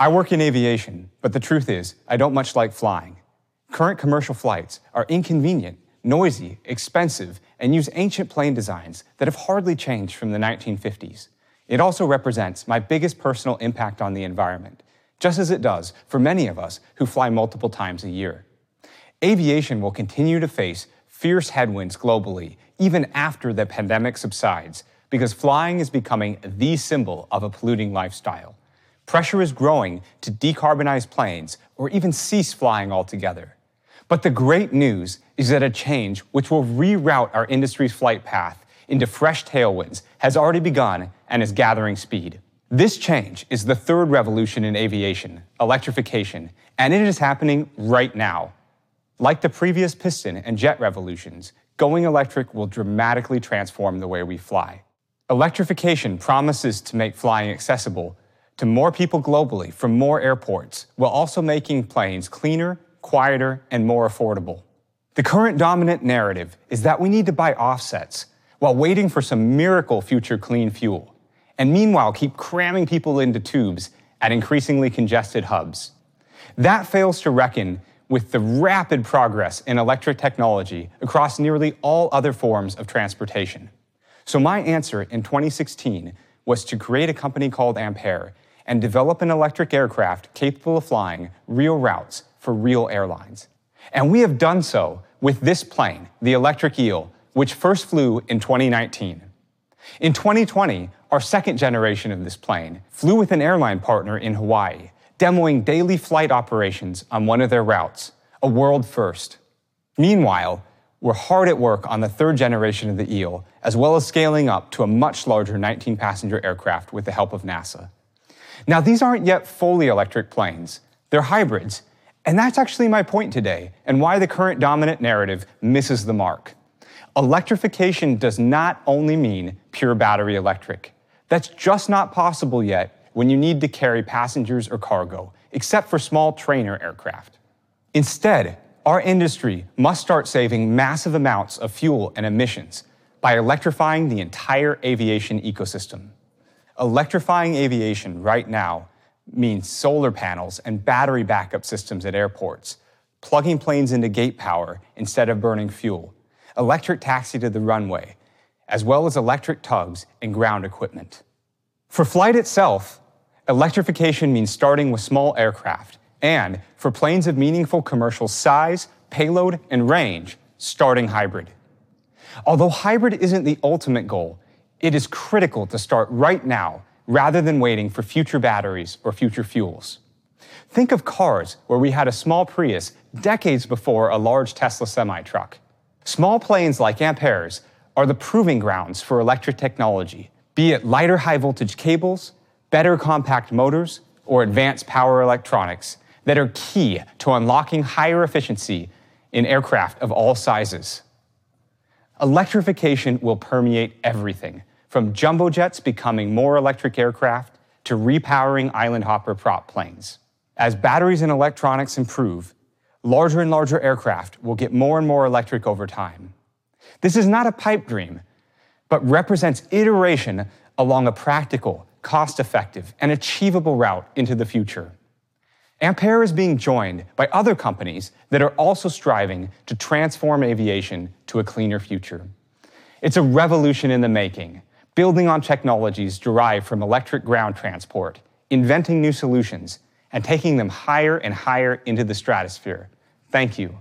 I work in aviation, but the truth is, I don't much like flying. Current commercial flights are inconvenient, noisy, expensive, and use ancient plane designs that have hardly changed from the 1950s. It also represents my biggest personal impact on the environment, just as it does for many of us who fly multiple times a year. Aviation will continue to face fierce headwinds globally, even after the pandemic subsides, because flying is becoming the symbol of a polluting lifestyle. Pressure is growing to decarbonize planes or even cease flying altogether. But the great news is that a change which will reroute our industry's flight path into fresh tailwinds has already begun and is gathering speed. This change is the third revolution in aviation, electrification, and it is happening right now. Like the previous piston and jet revolutions, going electric will dramatically transform the way we fly. Electrification promises to make flying accessible to more people globally from more airports, while also making planes cleaner, quieter, and more affordable. The current dominant narrative is that we need to buy offsets while waiting for some miracle future clean fuel, and meanwhile keep cramming people into tubes at increasingly congested hubs. That fails to reckon with the rapid progress in electric technology across nearly all other forms of transportation. So, my answer in 2016 was to create a company called Ampaire and develop an electric aircraft capable of flying real routes for real airlines. And we have done so with this plane, the Electric Eel, which first flew in 2019. In 2020, our second generation of this plane flew with an airline partner in Hawaii demoing daily flight operations on one of their routes, a world first. Meanwhile, we're hard at work on the third generation of the Eel, as well as scaling up to a much larger 19 passenger aircraft with the help of NASA. Now, these aren't yet fully electric planes, they're hybrids. And that's actually my point today, and why the current dominant narrative misses the mark. Electrification does not only mean pure battery electric. That's just not possible yet when you need to carry passengers or cargo, except for small trainer aircraft. Instead, our industry must start saving massive amounts of fuel and emissions by electrifying the entire aviation ecosystem. Electrifying aviation right now means solar panels and battery backup systems at airports, plugging planes into gate power instead of burning fuel, electric taxi to the runway, as well as electric tugs and ground equipment. For flight itself, Electrification means starting with small aircraft, and for planes of meaningful commercial size, payload, and range, starting hybrid. Although hybrid isn't the ultimate goal, it is critical to start right now rather than waiting for future batteries or future fuels. Think of cars where we had a small Prius decades before a large Tesla semi truck. Small planes like Ampaire's are the proving grounds for electric technology, be it lighter high voltage cables, better compact motors, or advanced power electronics that are key to unlocking higher efficiency in aircraft of all sizes. Electrification will permeate everything, from jumbo jets becoming more electric aircraft to repowering island hopper prop planes. As batteries and electronics improve, larger and larger aircraft will get more and more electric over time. This is not a pipe dream, but represents iteration along a practical, cost effective, and achievable route into the future. Ampaire is being joined by other companies that are also striving to transform aviation to a cleaner future. It's a revolution in the making, building on technologies derived from electric ground transport, inventing new solutions, and taking them higher and higher into the stratosphere. Thank you.